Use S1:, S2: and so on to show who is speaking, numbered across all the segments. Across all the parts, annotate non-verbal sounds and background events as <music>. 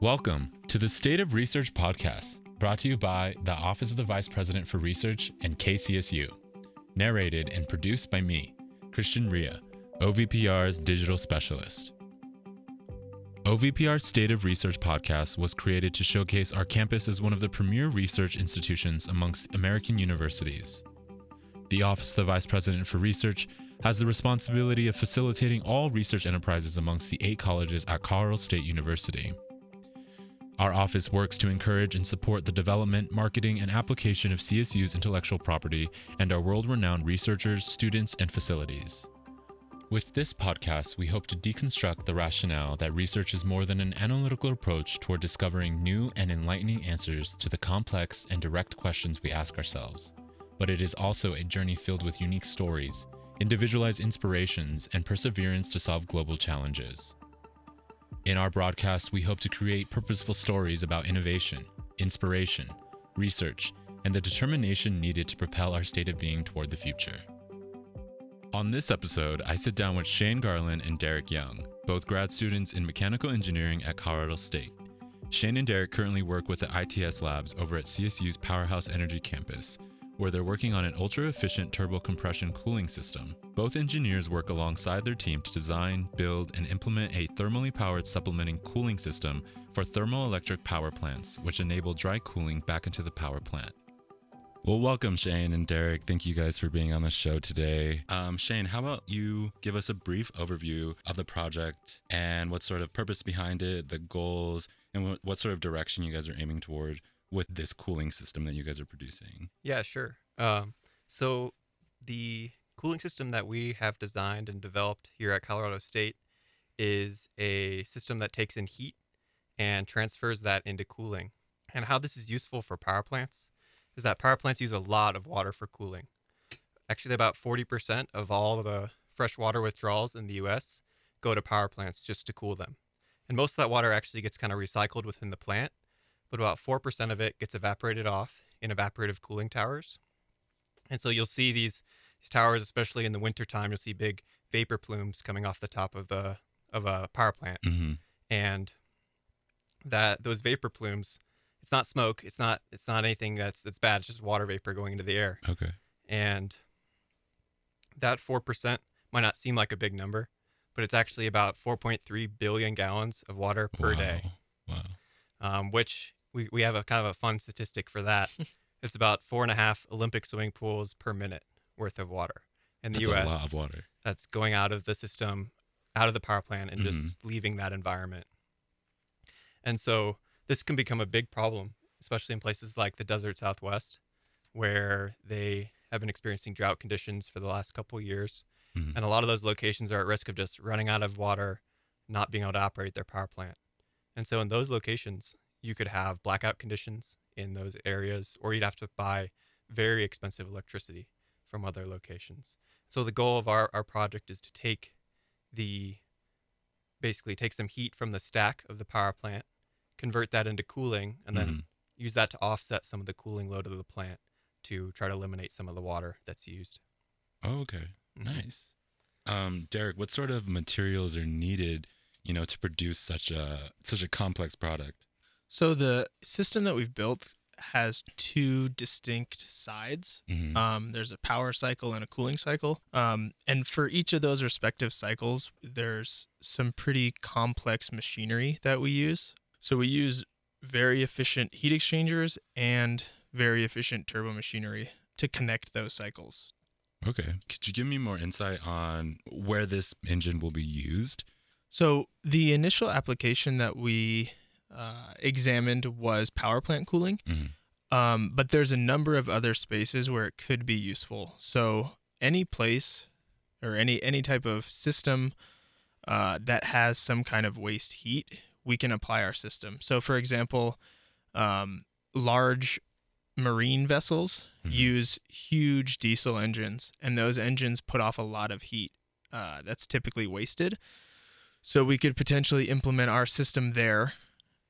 S1: Welcome to the State of Research podcast, brought to you by the Office of the Vice President for Research and KCSU. Narrated and produced by me, Christian Ria, OVPR's digital specialist. OVPR's State of Research podcast was created to showcase our campus as one of the premier research institutions amongst American universities. The Office of the Vice President for Research has the responsibility of facilitating all research enterprises amongst the eight colleges at Colorado State University. Our office works to encourage and support the development, marketing, and application of CSU's intellectual property and our world renowned researchers, students, and facilities. With this podcast, we hope to deconstruct the rationale that research is more than an analytical approach toward discovering new and enlightening answers to the complex and direct questions we ask ourselves, but it is also a journey filled with unique stories, individualized inspirations, and perseverance to solve global challenges. In our broadcast, we hope to create purposeful stories about innovation, inspiration, research, and the determination needed to propel our state of being toward the future. On this episode, I sit down with Shane Garland and Derek Young, both grad students in mechanical engineering at Colorado State. Shane and Derek currently work with the ITS labs over at CSU's Powerhouse Energy campus, where they're working on an ultra efficient turbo compression cooling system. Both engineers work alongside their team to design, build, and implement a thermally powered supplementing cooling system for thermoelectric power plants, which enable dry cooling back into the power plant. Well, welcome, Shane and Derek. Thank you guys for being on the show today. Um, Shane, how about you give us a brief overview of the project and what sort of purpose behind it, the goals, and what sort of direction you guys are aiming toward with this cooling system that you guys are producing?
S2: Yeah, sure. Um, so the cooling system that we have designed and developed here at Colorado State is a system that takes in heat and transfers that into cooling. And how this is useful for power plants is that power plants use a lot of water for cooling. Actually, about 40% of all the freshwater withdrawals in the US go to power plants just to cool them. And most of that water actually gets kind of recycled within the plant, but about 4% of it gets evaporated off in evaporative cooling towers. And so you'll see these, these towers, especially in the wintertime, you'll see big vapor plumes coming off the top of the of a power plant.
S1: Mm-hmm.
S2: And that those vapor plumes it's not smoke it's not it's not anything that's that's bad it's just water vapor going into the air
S1: Okay.
S2: and that 4% might not seem like a big number but it's actually about 4.3 billion gallons of water per
S1: wow.
S2: day
S1: Wow.
S2: um, which we, we have a kind of a fun statistic for that <laughs> it's about four and a half olympic swimming pools per minute worth of water in the
S1: That's
S2: us
S1: a lot of water.
S2: that's going out of the system, out of the power plant, and
S1: Mm-hmm.
S2: just leaving that environment. And so this can become a big problem, especially in places like the desert Southwest, where they have been experiencing drought conditions for the last couple years.
S1: Mhm.
S2: And a lot of those locations are at risk of just running out of water, not being able to operate their power plant. And so in those locations, you could have blackout conditions in those areas, or you'd have to buy very expensive electricity from other locations. So the goal of our, our project is to take the basically take some heat from the stack of the power plant, convert that into cooling, and then
S1: Mhm.
S2: use that to offset some of the cooling load of the plant to try to eliminate some of the water that's used.
S1: Oh, okay.
S2: Mhm.
S1: Nice. Um, Derek, what sort of materials are needed, you know, to produce such a such a complex product?
S3: So the system that we've built has two distinct sides.
S1: Mhm.
S3: Um, there's a power cycle and a cooling cycle. Um, and for each of those respective cycles, there's some pretty complex machinery that we use. So we use very efficient heat exchangers and very efficient turbo machinery to connect those cycles.
S1: Okay. Could you give me more insight on where this engine will be used?
S3: So the initial application that we uh, examined was power plant cooling.
S1: Mhm.
S3: Um, but there's a number of other spaces where it could be useful. So any place or any any type of system uh, that has some kind of waste heat, we can apply our system. So for example, um, large marine vessels
S1: Mhm.
S3: use huge diesel engines, and those engines put off a lot of heat. Uh, that's typically wasted. So we could potentially implement our system there,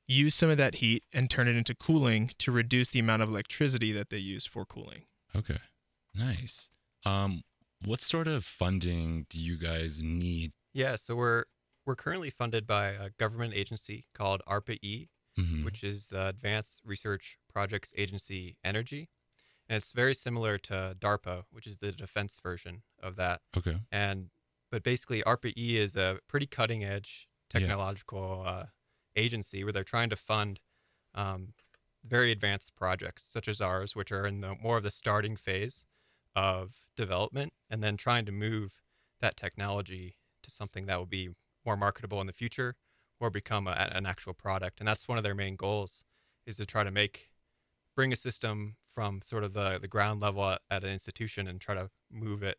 S3: use some of that heat, and turn it into cooling to reduce the amount of electricity that they use for cooling.
S1: Okay. Nice. Um, what sort of funding do you guys need?
S2: Yeah, so we're we're currently funded by a government agency called ARPA-E,
S1: Mhm.
S2: which is the Advanced Research Projects Agency Energy. And it's very similar to DARPA, which is the defense version of that.
S1: okay.
S2: And but basically, ARPA-E is a pretty cutting-edge
S1: Yeah.
S2: technological uh, agency where they're trying to fund um, very advanced projects such as ours, which are in the more of the starting phase of development, and then trying to move that technology to something that will be more marketable in the future or become a, an actual product. And that's one of their main goals is to try to make bring a system from sort of the, the ground level at, at an institution and try to move it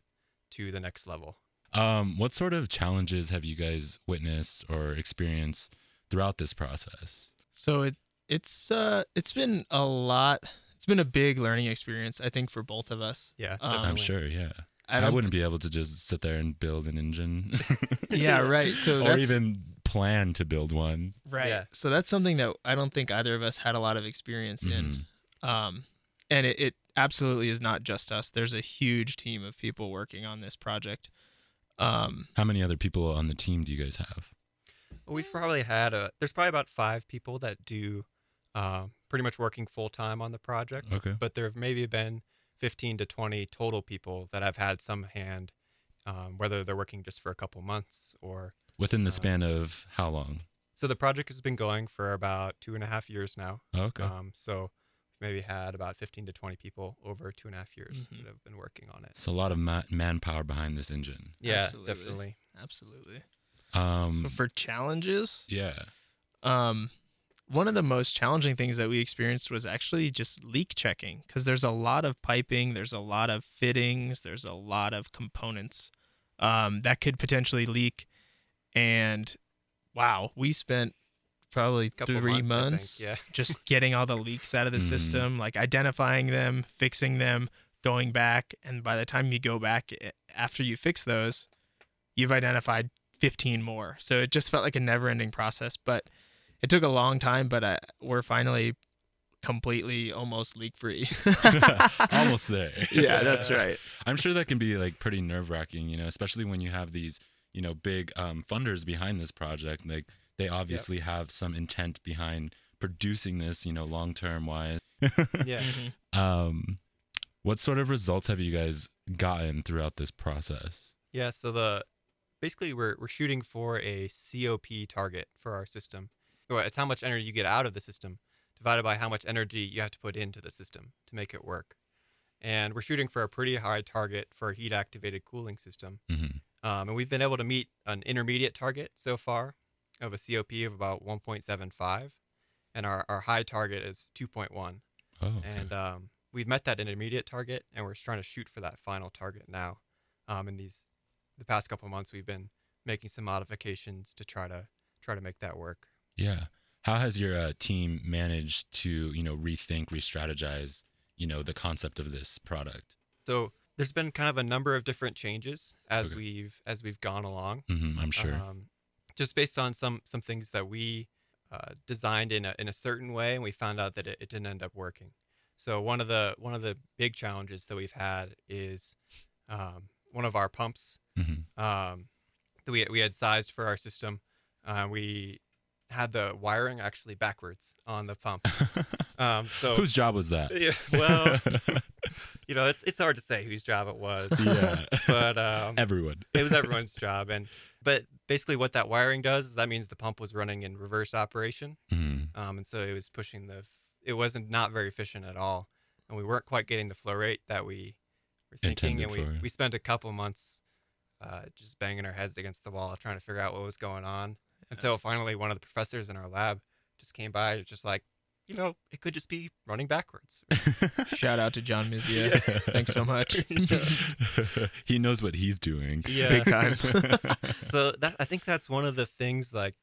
S2: to the next level.
S1: Um, what sort of challenges have you guys witnessed or experienced throughout this process?
S3: So it it's uh it's been a lot. It's been a big learning experience, I think, for both of us.
S2: Yeah,
S3: Um,
S1: I'm sure, yeah.
S3: I,
S1: I,
S3: don't
S1: wouldn't be able to just sit there and build an engine. <laughs>
S3: Yeah, right. So
S1: or
S3: that's
S1: even plan to build one.
S3: right.
S2: Yeah.
S3: So that's something that I don't think either of us had a lot of experience in.
S1: Mhm.
S3: Um, and it, it absolutely is not just us. There's a huge team of people working on this project. Um,
S1: How many other people on the team do you guys have?
S2: We've probably had a. There's probably about five people that do, uh, pretty much working full time on the project.
S1: Okay.
S2: But there have maybe been 15 to 20 total people that have had some hand, um, whether they're working just for a couple months or.
S1: Within the
S2: Uh,
S1: span of how long?
S2: So the project has been going for about two and a half years now.
S1: Okay.
S2: Um, so we've maybe had about 15 to 20 people over two and a half years
S3: Mhm.
S2: that have been working on it.
S1: so a lot of ma- manpower behind this engine.
S2: Yeah,
S3: Absolutely.
S2: definitely.
S3: absolutely.
S1: Um,
S3: So for challenges,
S1: yeah.
S3: um, one of the most challenging things that we experienced was actually just leak checking because there's a lot of piping, there's a lot of fittings, there's a lot of components um, that could potentially leak. And wow, we spent probably
S2: Couple
S3: three
S2: months,
S3: months
S2: yeah. <laughs>
S3: just getting all the leaks out of the
S1: Mhm.
S3: system, like identifying them, fixing them, going back. And by the time you go back eh, after you fix those, you've identified 15 more. So it just felt like a never ending process. But it took a long time, but uh, we're finally completely almost leak free. <laughs> <laughs>
S1: Almost there.
S3: yeah, that's <laughs> right.
S1: I'm sure that can be like pretty nerve wracking, you know, especially when you have these, you know, big um, funders behind this project. Like they obviously have some intent behind producing this, you know, long term wise.
S2: Yeah.
S3: Mhm.
S1: Um, what sort of results have you guys gotten throughout this process?
S2: Yeah, so the basically we're we're shooting for a COP target for our system. It's how much energy you get out of the system divided by how much energy you have to put into the system to make it work. And we're shooting for a pretty high target for a heat activated cooling system.
S1: hmm
S2: Um, and we've been able to meet an intermediate target so far of a COP of about 1.75 and our, our high target is 2.1
S1: Oh, okay.
S2: and um, we've met that intermediate target and we're trying to shoot for that final target now um, in these the past couple of months we've been making some modifications to try to try to make that work
S1: yeah. How has your uh, team managed to, you know, rethink, re-strategize, you know, the concept of this product?
S2: so there's been kind of a number of different changes as
S1: Okay.
S2: we've as we've gone along
S1: hmm I'm sure.
S2: um, just based on some some things that we uh, designed in a, in a certain way and we found out that it, it didn't end up working so one of the one of the big challenges that we've had is um, one of our pumps
S1: hmm
S2: um, that we, we had sized for our system. Uh, we had the wiring actually backwards on the pump. <laughs> Um, so
S1: Whose job was that?
S2: yeah, well, <laughs> you know, it's it's hard to say whose job it was.
S1: yeah.
S2: But um,
S1: Everyone.
S2: it was <laughs> everyone's job, and but basically what that wiring does is that means the pump was running in reverse operation,
S1: hmm
S2: um, and so it was pushing the. It wasn't not very efficient at all, and we weren't quite getting the flow rate that we were thinking,
S1: Intended
S2: and we
S1: for.
S2: we spent a couple months uh, just banging our heads against the wall trying to figure out what was going on until finally one of the professors in our lab just came by, just like, you know, it could just be running backwards. <laughs>
S3: Shout out to John Mizia. Thanks so much. <laughs> <laughs>
S1: he knows what he's doing.
S2: Yeah.
S3: Big time.
S2: so that I think that's one of the things like,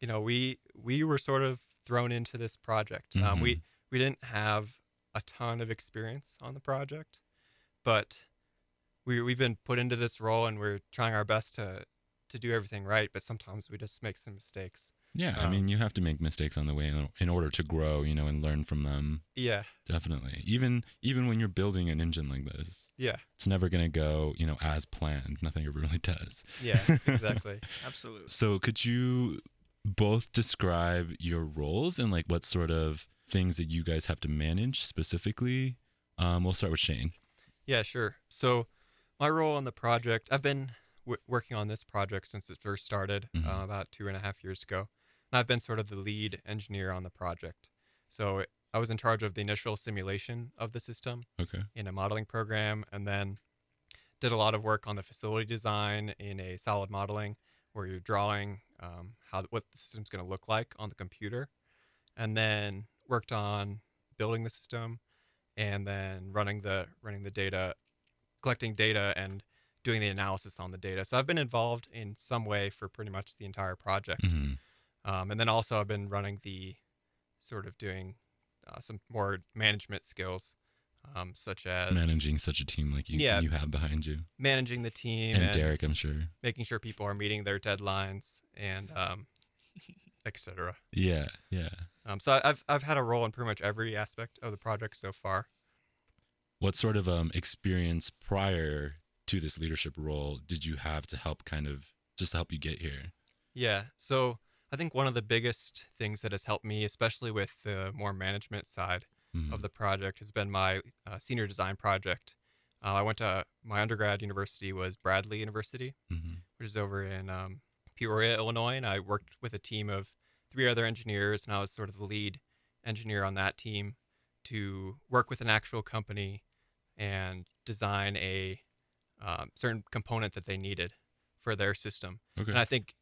S2: you know, we we were sort of thrown into this project. Um, we we didn't have a ton of experience on the project, but we we've been put into this role and we're trying our best to to do everything right. But sometimes we just make some mistakes.
S1: Yeah, I
S2: Um,
S1: mean, you have to make mistakes on the way in- in order to grow, you know, and learn from them.
S2: Yeah,
S1: Definitely. Even even when you're building an engine like this,
S2: yeah,
S1: it's never gonna go, you know, as planned. Nothing ever <laughs> really does.
S2: yeah, exactly. <laughs>
S3: Absolutely.
S1: So, could you both describe your roles and like what sort of things that you guys have to manage specifically? Um, we'll start with Shane.
S2: Yeah, sure. So, my role on the project, I've been w- working on this project since it first started
S1: Mhm.
S2: uh, about two and a half years ago. And I've been sort of the lead engineer on the project. So, I was in charge of the initial simulation of the system
S1: Okay.
S2: in a modeling program and then did a lot of work on the facility design in a solid modeling where you're drawing um, how what the system's going to look like on the computer and then worked on building the system and then running the running the data collecting data and doing the analysis on the data so i've been involved in some way for pretty much the entire project
S1: hmm
S2: um, and then also I've been running the sort of doing uh, some more management skills, um, such as
S1: Managing such a team like you
S2: Yeah.
S1: you have behind you,
S2: managing the team
S1: and, Derek, I'm sure.
S2: making sure people are meeting their deadlines and um, <laughs> etc.
S1: Yeah, yeah.
S2: Um, so I've I've had a role in pretty much every aspect of the project so far.
S1: What sort of um experience prior to this leadership role did you have to help kind of just to help you get here?
S2: Yeah. So I think one of the biggest things that has helped me, especially with the more management side,
S1: Mhm.
S2: of the project has been my uh, senior design project. Uh, I went to my undergrad university was Bradley University,
S1: Mhm.
S2: which is over in um, Peoria, Illinois, and I worked with a team of three other engineers, and I was sort of the lead engineer on that team to work with an actual company and design a um, certain component that they needed for their system.
S1: Okay.
S2: And I think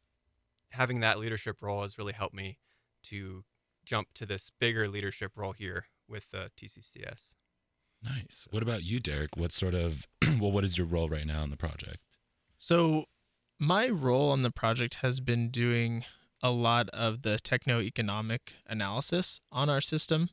S2: having that leadership role has really helped me to jump to this bigger leadership role here with uh, TCCS.
S1: Nice. What about you, Derek? What sort of <clears throat> well, what is your role right now in the project?
S3: So, my role on the project has been doing a lot of the techno-economic analysis on our system.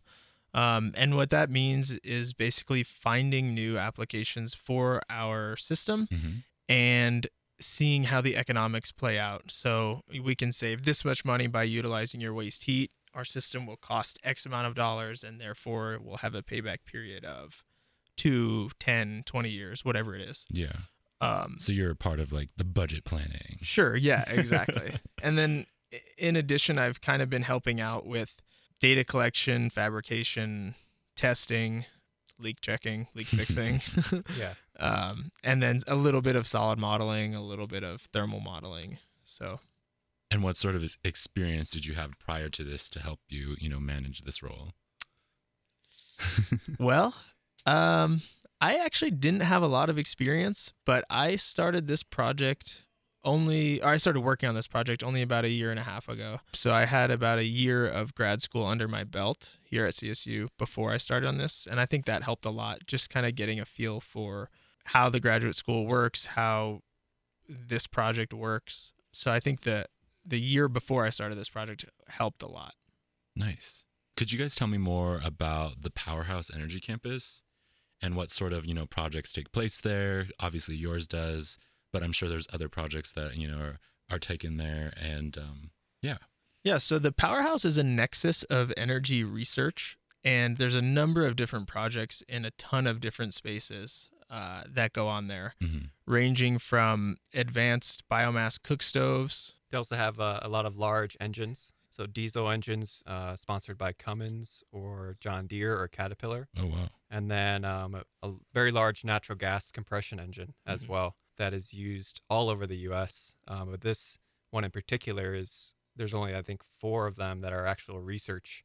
S3: Um, and what that means is basically finding new applications for our system
S1: Mm-hmm.
S3: and seeing how the economics play out. So we can save this much money by utilizing your waste heat. Our system will cost X amount of dollars and therefore will have a payback period of two, 10, 20 years, whatever it is.
S1: Yeah.
S3: Um,
S1: So you're a part of like the budget planning.
S3: Sure. Yeah, <laughs> exactly. and then in addition, I've kind of been helping out with data collection, fabrication, testing, leak checking, leak fixing, <laughs>
S2: Yeah. <laughs>
S3: um, and then a little bit of solid modeling, a little bit of thermal modeling. So,
S1: And what sort of experience did you have prior to this to help you, you know, manage this role?
S3: well, um, I actually didn't have a lot of experience, but I started this project only I started working on this project only about a year and a half ago. So I had about a year of grad school under my belt here at CSU before I started on this, and I think that helped a lot just kind of getting a feel for how the graduate school works, how this project works. So I think that the year before I started this project helped a lot.
S1: Nice. Could you guys tell me more about the Powerhouse Energy Campus and what sort of, you know, projects take place there? Obviously yours does, but I'm sure there's other projects that, you know, are, are taken there and um yeah.
S3: Yeah, so the powerhouse is a nexus of energy research, and there's a number of different projects in a ton of different spaces uh, that go on there,
S1: hmm
S3: ranging from advanced biomass cook stoves.
S2: They also have uh, a lot of large engines. So diesel engines uh, sponsored by Cummins or John Deere or Caterpillar.
S1: Oh wow.
S2: And then um, a, a very large natural gas compression engine as
S3: Mhm.
S2: well that is used all over the U.S. Um, but this one in particular is there's only I think four of them that are actual research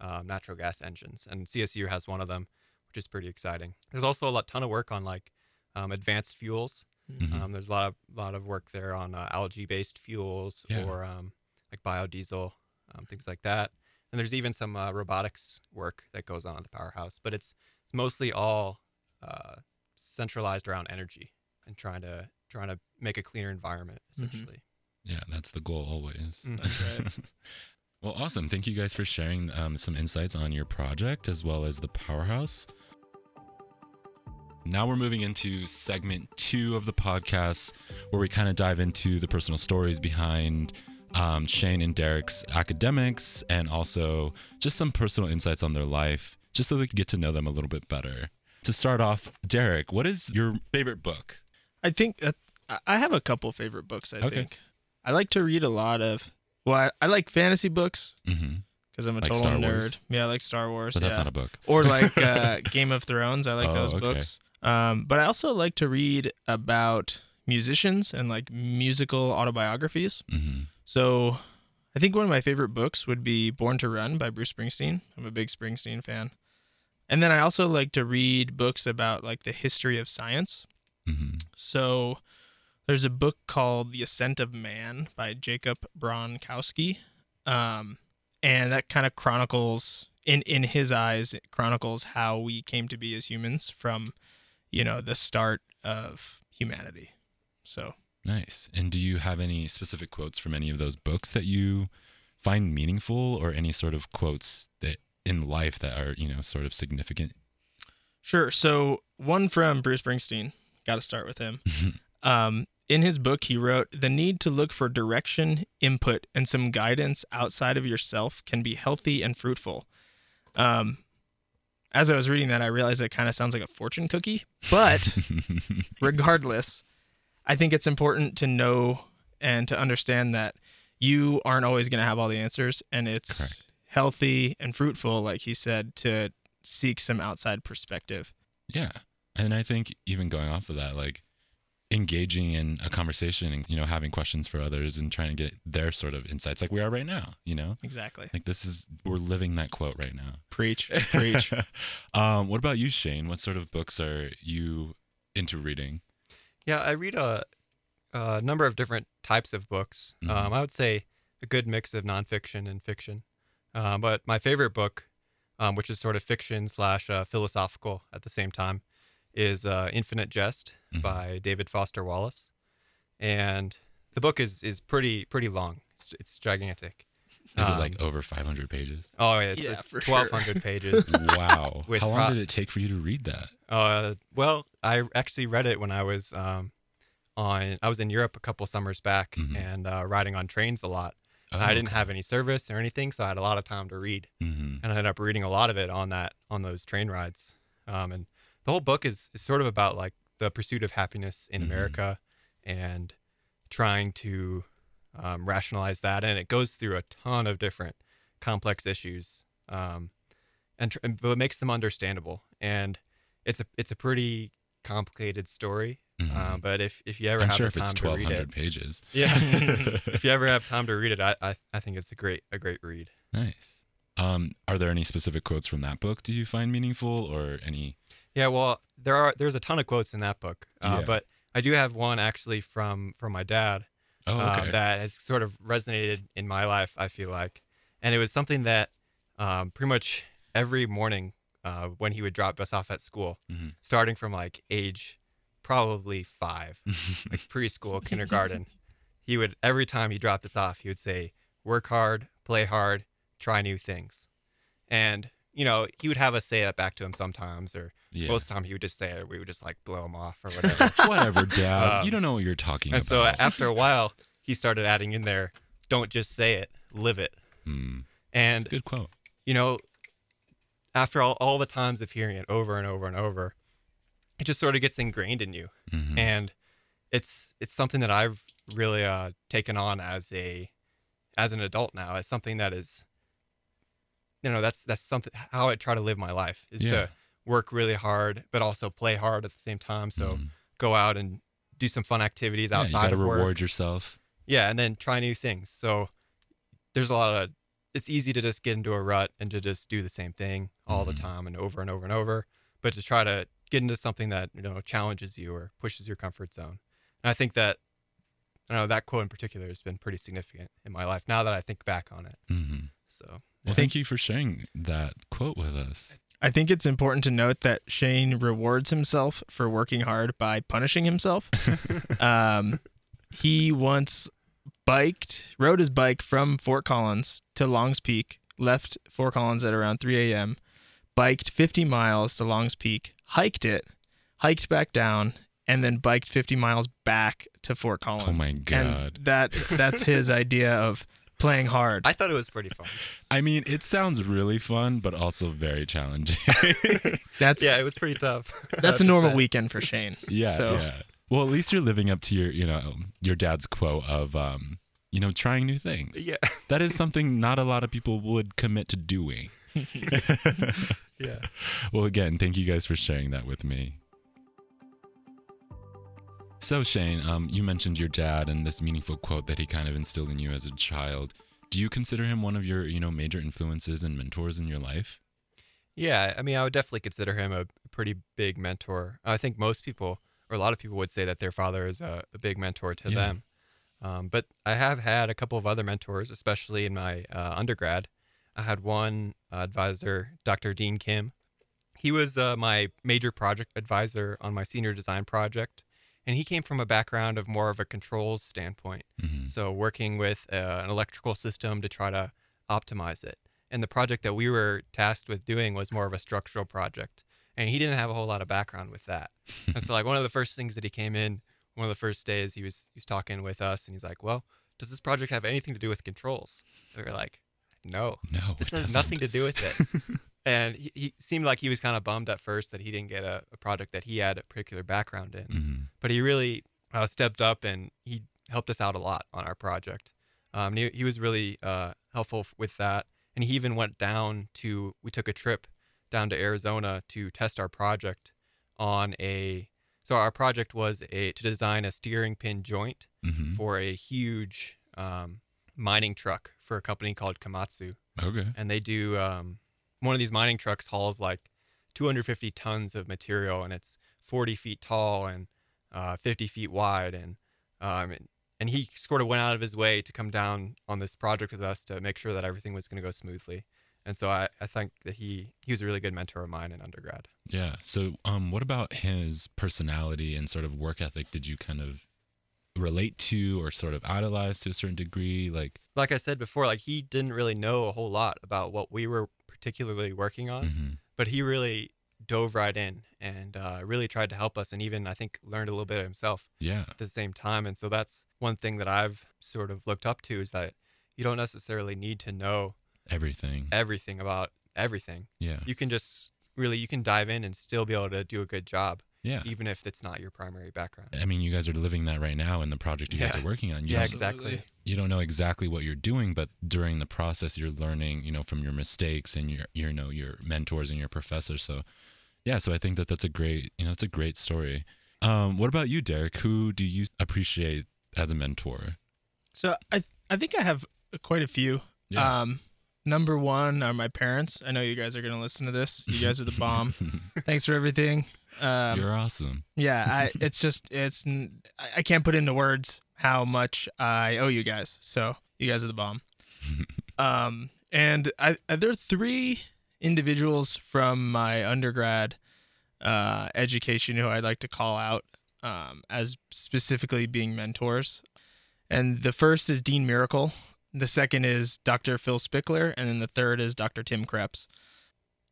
S2: um, natural gas engines, and CSU has one of them, which is pretty exciting. There's also a lot ton of work on like um, advanced fuels.
S1: Mhm.
S2: Um, there's a lot of lot of work there on uh, algae-based fuels
S1: Yeah.
S2: or um, like biodiesel, um, things like that. And there's even some uh, robotics work that goes on at the powerhouse, but it's it's mostly all uh, centralized around energy and trying to trying to make a cleaner environment essentially.
S1: Yeah, that's the goal always.
S2: Mm,
S3: that's right. <laughs>
S1: well, awesome. Thank you guys for sharing um, some insights on your project as well as the powerhouse. Now we're moving into segment two of the podcast where we kind of dive into the personal stories behind um, Shane and Derek's academics and also just some personal insights on their life, just so we can get to know them a little bit better. To start off, Derek, what is your favorite book?
S3: I think that I- have a couple favorite books. I
S1: Okay.
S3: think I like to read a lot of Well, I, I like fantasy books because I'm a
S1: Like
S3: total
S1: Star
S3: nerd.
S1: Wars?
S3: Yeah, I like Star Wars.
S1: But that's
S3: yeah.
S1: not a book.
S3: or like <laughs> uh, Game of Thrones. I like
S1: Oh,
S3: those
S1: okay.
S3: books. Um, but I also like to read about musicians and like musical autobiographies.
S1: hmm
S3: So I think one of my favorite books would be Born to Run by Bruce Springsteen. I'm a big Springsteen fan. And then I also like to read books about like the history of science.
S1: hmm
S3: So there's a book called The Ascent of Man by Jacob Bronowski. Um, and that kind of chronicles in in his eyes it chronicles how we came to be as humans from you know the start of humanity. So
S1: Nice. And do you have any specific quotes from any of those books that you find meaningful or any sort of quotes that in life that are, you know, sort of significant?
S3: Sure. So one from Bruce Springsteen. Got to start with him. <laughs> Um, in his book, he wrote, "The need to look for direction, input, and some guidance outside of yourself can be healthy and fruitful." Um, as I was reading that, I realized it kind of sounds like a fortune cookie, but <laughs> regardless, I think it's important to know and to understand that you aren't always going to have all the answers, and it's
S1: Correct.
S3: healthy and fruitful, like he said, to seek some outside perspective.
S1: yeah. And I think even going off of that, like engaging in a conversation and, you know, having questions for others and trying to get their sort of insights like we are right now, you know?
S3: Exactly.
S1: Like this is we're living that quote right now.
S3: Preach, <laughs> preach.
S1: um, what about you, Shane? What sort of books are you into reading?
S2: Yeah, I read a, a number of different types of books.
S1: Mhm.
S2: Um, I would say a good mix of nonfiction and fiction. Um, but my favorite book, um, which is sort of fiction slash uh, philosophical at the same time, is uh, Infinite Jest
S1: Mhm.
S2: by David Foster Wallace, and the book is is pretty pretty long. It's, it's gigantic.
S1: Is it
S2: Um,
S1: like over 500 pages?
S2: Oh, yeah, it's,
S3: Yeah,
S2: it's
S3: for sure.
S2: 1,200 <laughs> pages.
S1: wow.
S2: With
S1: How long
S2: pro-
S1: did it take for you to read that?
S2: Uh, well, I actually read it when I was um, on. I was in Europe a couple summers back
S1: Mhm.
S2: and uh, riding on trains a lot.
S1: Oh,
S2: I didn't have any service or anything, so I had a lot of time to read,
S1: hmm
S2: and I ended up reading a lot of it on that on those train rides. Um, and the whole book is is sort of about like the pursuit of happiness in
S1: Mhm.
S2: America and trying to um, rationalize that, and it goes through a ton of different complex issues, um, and, tr- and but it makes them understandable. And it's a it's a pretty complicated story, uh, but if if you ever
S1: Mm-hmm. I'm
S2: have
S1: sure if it's
S2: time to read
S1: 1,200
S2: it,
S1: pages.
S2: yeah, <laughs> if you ever have time to read it, I, I I think it's a great a great read.
S1: Nice. Um, are there any specific quotes from that book do you find meaningful or any?
S2: Yeah, well, there are there's a ton of quotes in that book, uh,
S1: Yeah.
S2: but I do have one actually from from my dad
S1: Oh,
S2: uh, that has sort of resonated in my life. I feel like, and it was something that um, pretty much every morning uh, when he would drop us off at school,
S1: Mhm.
S2: starting from like age probably five, <laughs> like preschool, kindergarten, he would every time he dropped us off, he would say, "Work hard, play hard, try new things," and you know he would have us say that back to him sometimes, or
S1: yeah.
S2: most of the time he would just say it. Or we would just like blow him off or <laughs> whatever.
S1: Whatever, Dad.
S2: Um,
S1: you don't know what you're talking about.
S2: and so after a while, he started adding in there, "Don't just say it, live it."
S1: Hmm.
S2: And
S1: a good quote.
S2: you know, after all, all the times of hearing it over and over and over, it just sort of gets ingrained in you.
S1: Mhm.
S2: And it's it's something that I've really uh, taken on as a as an adult now as something that is you know that's that's something how I try to live my life is
S1: Yeah.
S2: to work really hard but also play hard at the same time so
S1: Mhm.
S2: go out and do some fun activities
S1: yeah, you
S2: outside of work
S1: reward yourself.
S2: yeah, and then try new things. So there's a lot of it's easy to just get into a rut and to just do the same thing all
S1: Mhm.
S2: the time and over and over and over, but to try to get into something that, you know, challenges you or pushes your comfort zone. And I think that I know that quote in particular has been pretty significant in my life now that I think back on it.
S1: hmm
S2: So
S1: Well, thank you for sharing that quote with us.
S3: I think it's important to note that Shane rewards himself for working hard by punishing himself. <laughs> um, he once biked, rode his bike from Fort Collins to Longs Peak, left Fort Collins at around 3 a.m., biked 50 miles to Longs Peak, hiked it, hiked back down, and then biked 50 miles back to Fort Collins.
S1: Oh my
S3: And
S1: God.
S3: that that's his <laughs> idea of playing hard.
S2: I thought it was pretty fun. <laughs>
S1: I mean, it sounds really fun, but also very challenging. <laughs>
S3: That's
S2: yeah, it was pretty tough. <laughs>
S3: That's a normal weekend for Shane.
S1: yeah,
S3: So-
S1: yeah. Well, at least you're living up to your, you know, your dad's quote of, um, you know, trying new things.
S2: Yeah.
S1: That is something not a lot of people would commit to doing.
S2: Yeah.
S1: Well, again, thank you guys for sharing that with me. So, Shane, um, you mentioned your dad and this meaningful quote that he kind of instilled in you as a child. Do you consider him one of your, you know, major influences and mentors in your life?
S2: Yeah, I mean, I would definitely consider him a pretty big mentor. I think most people, or a lot of people, would say that their father is a, a big mentor to
S1: Yeah.
S2: them. Um, but I have had a couple of other mentors, especially in my uh, undergrad. I had one uh, advisor, Dr. Dean Kim. He was uh, my major project advisor on my senior design project, and he came from a background of more of a controls standpoint.
S1: hmm
S2: So working with uh, an electrical system to try to optimize it. And the project that we were tasked with doing was more of a structural project. And he didn't have a whole lot of background with that. and so like one of the first things that he came in, one of the first days he was he was talking with us and he's like, Well, does this project have anything to do with controls? And we were like, No.
S1: No,
S2: This has nothing to do with it. <laughs> and he, he seemed like he was kind of bummed at first that he didn't get a, a project that he had a particular background in
S1: hmm
S2: but he really uh, stepped up and he helped us out a lot on our project. Um, he, he was really uh, helpful with that. And he even went down to, we took a trip down to Arizona to test our project on a, so our project was a, to design a steering pin joint
S1: hmm
S2: for a huge um, mining truck for a company called Komatsu.
S1: Okay.
S2: And they do, um, one of these mining trucks hauls like 250 tons of material and it's 40 feet tall and uh, 50 feet wide and um, and, and he sort of went out of his way to come down on this project with us to make sure that everything was going to go smoothly and so I, I think that he he was a really good mentor of mine in undergrad
S1: Yeah. So, um, what about his personality and sort of work ethic did you kind of relate to or sort of idolize to a certain degree? Like,
S2: like i said before like he didn't really know a whole lot about what we were particularly working on
S1: mhm.
S2: but he really dove right in and uh, really tried to help us and even i think learned a little bit himself
S1: yeah.
S2: at the same time. And so that's one thing that I've sort of looked up to is that you don't necessarily need to know
S1: Everything.
S2: everything about everything.
S1: Yeah.
S2: You can just really you can dive in and still be able to do a good job,
S1: Yeah.
S2: even if it's not your primary background.
S1: I mean, you guys are living that right now in the project you guys are working on. You
S2: Yeah,
S1: don't-
S2: exactly.
S1: you don't know exactly what you're doing, but during the process, you're learning, you know, from your mistakes and your, you know, your mentors and your professors. So, yeah, so I think that that's a great, you know, it's a great story. Um, what about you, Derek? Who do you appreciate as a mentor?
S3: So I I think I have quite a few.
S1: Yeah.
S3: Um, number one are my parents. I know you guys are gonna listen to this. You guys are the bomb. <laughs> Thanks for everything. Um,
S1: you're awesome.
S3: yeah, I, <laughs> it's just it's I can't put into words how much I owe you guys. So you guys are the bomb. <laughs> um, and I, I there are three individuals from my undergrad uh, education who I'd like to call out um, as specifically being mentors. And the first is Dean Miracle. The second is Dr. Phil Spickler, and then the third is Dr. Tim Krebs.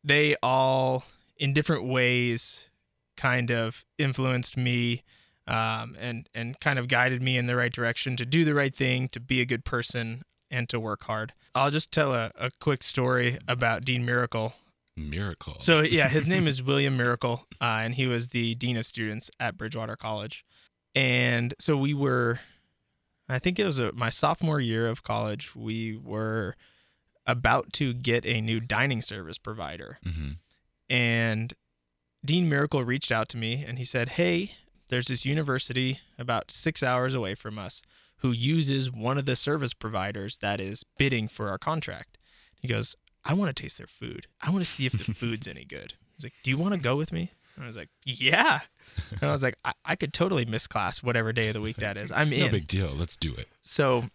S3: They all, in different ways, kind of influenced me um, and and kind of guided me in the right direction to do the right thing, to be a good person, and to work hard. I'll just tell a, a quick story about Dean Miracle.
S1: Miracle.
S3: So yeah, his <laughs> name is William Miracle, uh, and he was the dean of students at Bridgewater College. And so we were, I think it was a, my sophomore year of college. We were about to get a new dining service provider,
S1: hmm
S3: and Dean Miracle reached out to me and he said, "Hey, there's this university about six hours away from us who uses one of the service providers that is bidding for our contract." He goes, "I want to taste their food. I want to see if the <laughs> food's any good." He's like, "Do you want to go with me?" And I was like, "Yeah." And I was like, I, I could totally miss class, whatever day of the week that is. I'm in.
S1: No big deal. Let's do it.
S3: So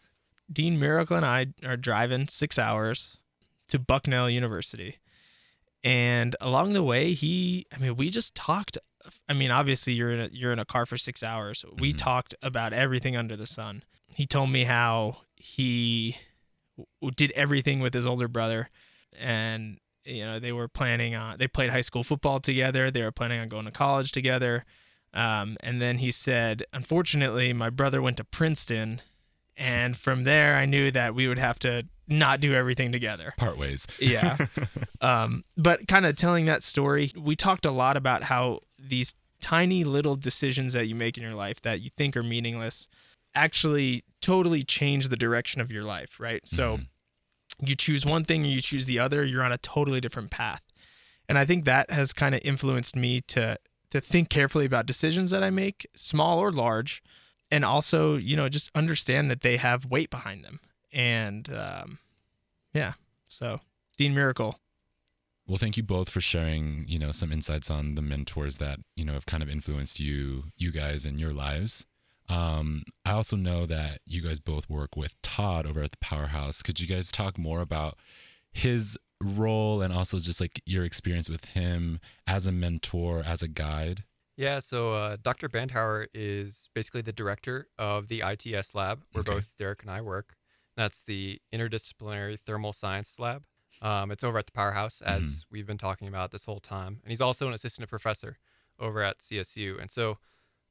S3: Dean Miracle and I are driving six hours to Bucknell University. And along the way, he, I mean, we just talked. I mean, obviously, you're in a, you're in a car for six hours. We
S1: Mhm.
S3: talked about everything under the sun. He told me how he w- did everything with his older brother, and you know they were planning on. They played high school football together. They were planning on going to college together. Um, and then he said, unfortunately, my brother went to Princeton, and from there, I knew that we would have to not do everything together.
S1: Part ways.
S3: Yeah. <laughs> um, but kind of telling that story, we talked a lot about how these tiny little decisions that you make in your life that you think are meaningless actually totally change the direction of your life, right? So
S1: Mhm.
S3: you choose one thing and you choose the other, you're on a totally different path. And I think that has kind of influenced me to to think carefully about decisions that I make, small or large, and also, you know, just understand that they have weight behind them. And um, yeah, so Dean Miracle,
S1: Well, thank you both for sharing, you know, some insights on the mentors that, you know, have kind of influenced you, you guys in your lives. Um, I also know that you guys both work with Todd over at the Powerhouse. Could you guys talk more about his role and also just like your experience with him as a mentor, as a guide?
S2: Yeah, so uh, Dr. Bandhauer is basically the director of the ITS lab where
S1: Okay.
S2: both Derek and I work. That's the Interdisciplinary Thermal Science Lab. Um, it's over at the Powerhouse, as we've been talking about this whole time. And he's also an assistant professor over at CSU. And so,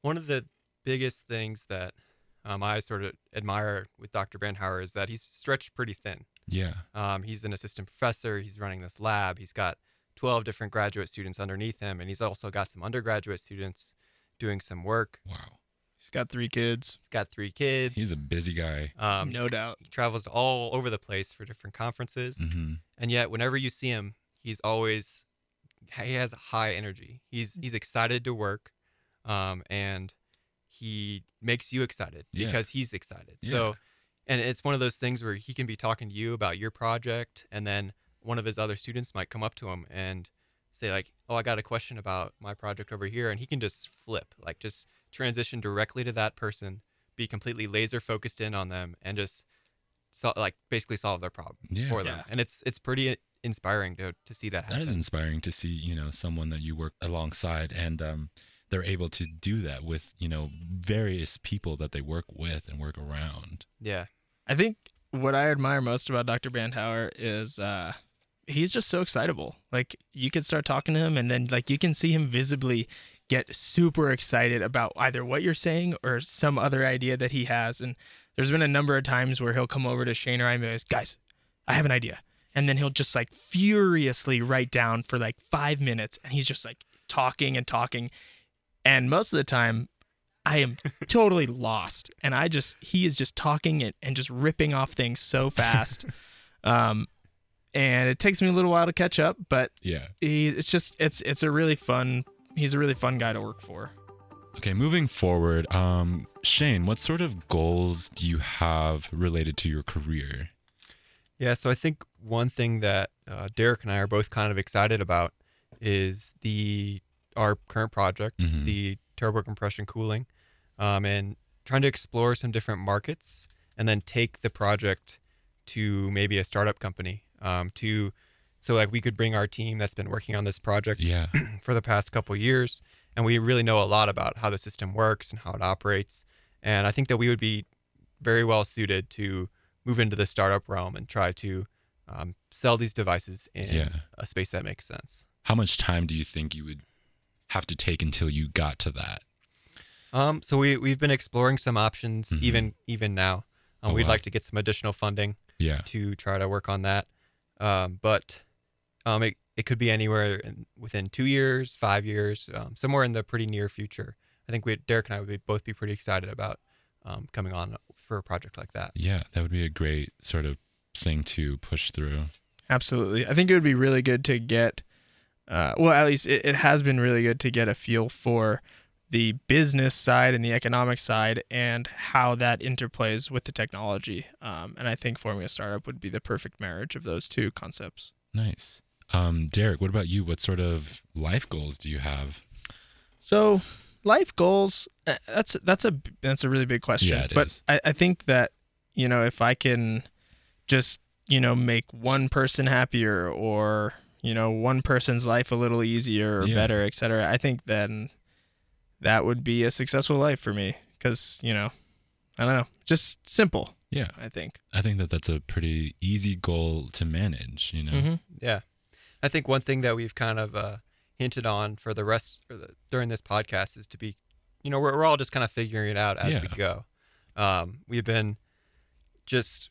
S2: one of the biggest things that um, I sort of admire with Dr. Bandhauer is that he's stretched pretty thin.
S1: Yeah.
S2: Um, he's an assistant professor. He's running this lab. He's got 12 different graduate students underneath him, and he's also got some undergraduate students doing some work.
S1: Wow.
S3: He's got three kids,
S2: He's got three kids.
S1: He's a busy guy.
S2: um,
S3: no doubt.
S2: He travels to all over the place for different conferences,
S1: hmm
S2: and yet whenever you see him, he's always he has high energy. He's he's excited to work, um, and he makes you excited
S1: Yeah.
S2: because he's excited.
S1: Yeah.
S2: So, and it's one of those things where he can be talking to you about your project, and then one of his other students might come up to him and say like, "Oh, I got a question about my project over here," and he can just flip, like just transition directly to that person, be completely laser focused in on them, and just so, like basically solve their problem
S1: Yeah.
S2: for them.
S3: Yeah.
S2: And it's it's pretty inspiring to to see that
S1: That
S2: happen.
S1: is inspiring to see, you know, someone that you work alongside and um, they're able to do that with, you know, various people that they work with and work around.
S2: yeah.
S3: I think what I admire most about Dr. Bandhauer is uh, he's just so excitable. Like you can start talking to him, and then like you can see him visibly get super excited about either what you're saying or some other idea that he has. And there's been a number of times where he'll come over to Shane or I and like, guys, I have an idea. And then he'll just like furiously write down for like five minutes, and he's just like talking and talking. And most of the time, I am <laughs> totally lost. And I just, he is just talking and, and just ripping off things so fast. <laughs> um, and it takes me a little while to catch up, but
S1: Yeah.
S3: he, it's just, it's, it's a really fun, he's a really fun guy to work for.
S1: Okay, moving forward, um, Shane, what sort of goals do you have related to your career?
S2: Yeah, so I think one thing that uh, Derek and I are both kind of excited about is the our current project,
S1: Mhm.
S2: the turbo compression cooling, um, and trying to explore some different markets, and then take the project to maybe a startup company. Um, to so like we could bring our team that's been working on this project
S1: Yeah. <clears throat>
S2: for the past couple years, and we really know a lot about how the system works and how it operates. And I think that we would be very well suited to move into the startup realm and try to um, sell these devices in
S1: Yeah.
S2: a space that makes sense.
S1: How much time do you think you would have to take until you got to that?
S2: Um, so we we've been exploring some options
S1: Mhm.
S2: even even now. Um,
S1: Oh,
S2: we'd
S1: wow.
S2: like to get some additional funding
S1: Yeah.
S2: to try to work on that. Um, but um, it, it could be anywhere in, within two years, five years, um, somewhere in the pretty near future. I think we, Derek and I would be, both be pretty excited about um, coming on for a project like that.
S1: Yeah, that would be a great sort of thing to push through.
S3: Absolutely. I think it would be really good to get, uh, well, at least it, it has been really good to get a feel for the business side and the economic side and how that interplays with the technology. Um, and I think forming a startup would be the perfect marriage of those two concepts.
S1: Nice. Um, Derek, what about you? What sort of life goals do you have?
S3: So, life goals, uh, that's that's a that's a really big question.
S1: Yeah, it
S3: but
S1: is.
S3: I, I think that, you know, if I can just, you know, make one person happier or, you know, one person's life a little easier or
S1: Yeah.
S3: better, et cetera, I think then that would be a successful life for me. Cause, you know, I don't know, just simple,
S1: Yeah,
S3: I think.
S1: I think that that's a pretty easy goal to manage, you know?
S3: Mm-hmm.
S2: Yeah, I think one thing that we've kind of uh, hinted on for the rest the, during this podcast is to be, you know, we're, we're all just kind of figuring it out as we go. Um, we've been just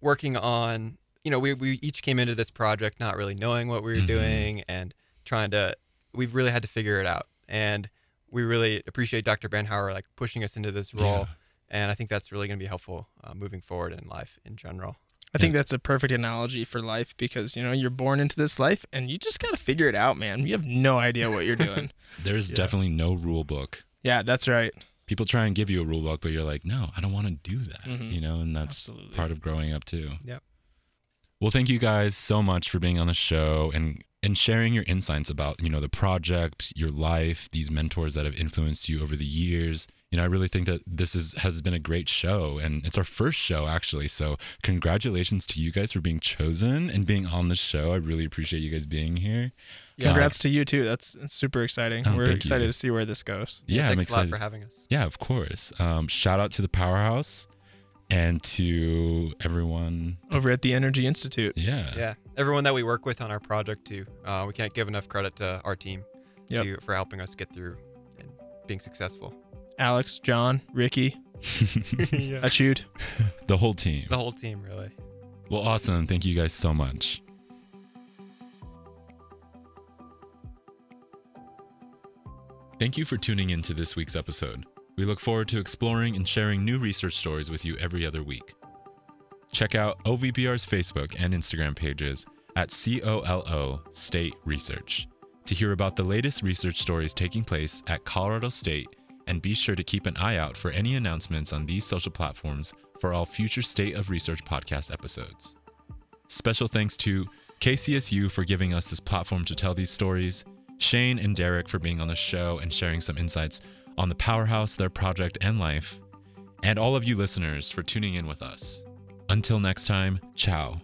S2: working on, you know, we, we each came into this project not really knowing what we were
S1: Mhm.
S2: doing and trying to, we've really had to figure it out. And we really appreciate Dr. Bandhauer like pushing us into this role and I think that's really going to be helpful uh, moving forward in life in general.
S3: I think that's a perfect analogy for life because you know you're born into this life and you just got to figure it out, man. You have no idea what you're doing. <laughs>
S1: There's
S2: Yeah.
S1: definitely no rule book.
S3: yeah, that's right.
S1: People try and give you a rule book, but you're like, no, I don't want to do that.
S3: Mhm.
S1: You know, and that's
S3: Absolutely.
S1: part of growing up too.
S2: Yep.
S1: Well, thank you guys so much for being on the show and and sharing your insights about, you know, the project, your life, these mentors that have influenced you over the years. You know, I really think that this is has been a great show and it's our first show actually. So, congratulations to you guys for being chosen and being on the show. I really appreciate you guys being here.
S3: Congrats to you too. That's, that's super exciting.
S1: Oh,
S3: We're excited
S1: you.
S3: to see where this goes.
S1: Yeah, I'm
S2: thanks
S1: excited.
S2: a lot for having us.
S1: Yeah, of course. Um, shout out to the Powerhouse and to everyone.
S3: Over at the Energy Institute.
S1: Yeah.
S2: Yeah, everyone that we work with on our project too. Uh, we can't give enough credit to our team
S3: Yep.
S2: to, for helping us get through and being successful.
S3: Alex, John, Ricky, <laughs>
S2: yeah.
S3: Achute.
S1: the whole team.
S2: The whole team, really.
S1: Well, awesome. Thank you guys so much. Thank you for tuning in to this week's episode. We look forward to exploring and sharing new research stories with you every other week. Check out OVPR's Facebook and Instagram pages at COLO State Research to hear about the latest research stories taking place at Colorado State and be sure to keep an eye out for any announcements on these social platforms for all future State of Research podcast episodes. Special thanks to KCSU for giving us this platform to tell these stories, Shane and Derek for being on the show and sharing some insights on the powerhouse, their project, and life, and all of you listeners for tuning in with us. Until next time, ciao.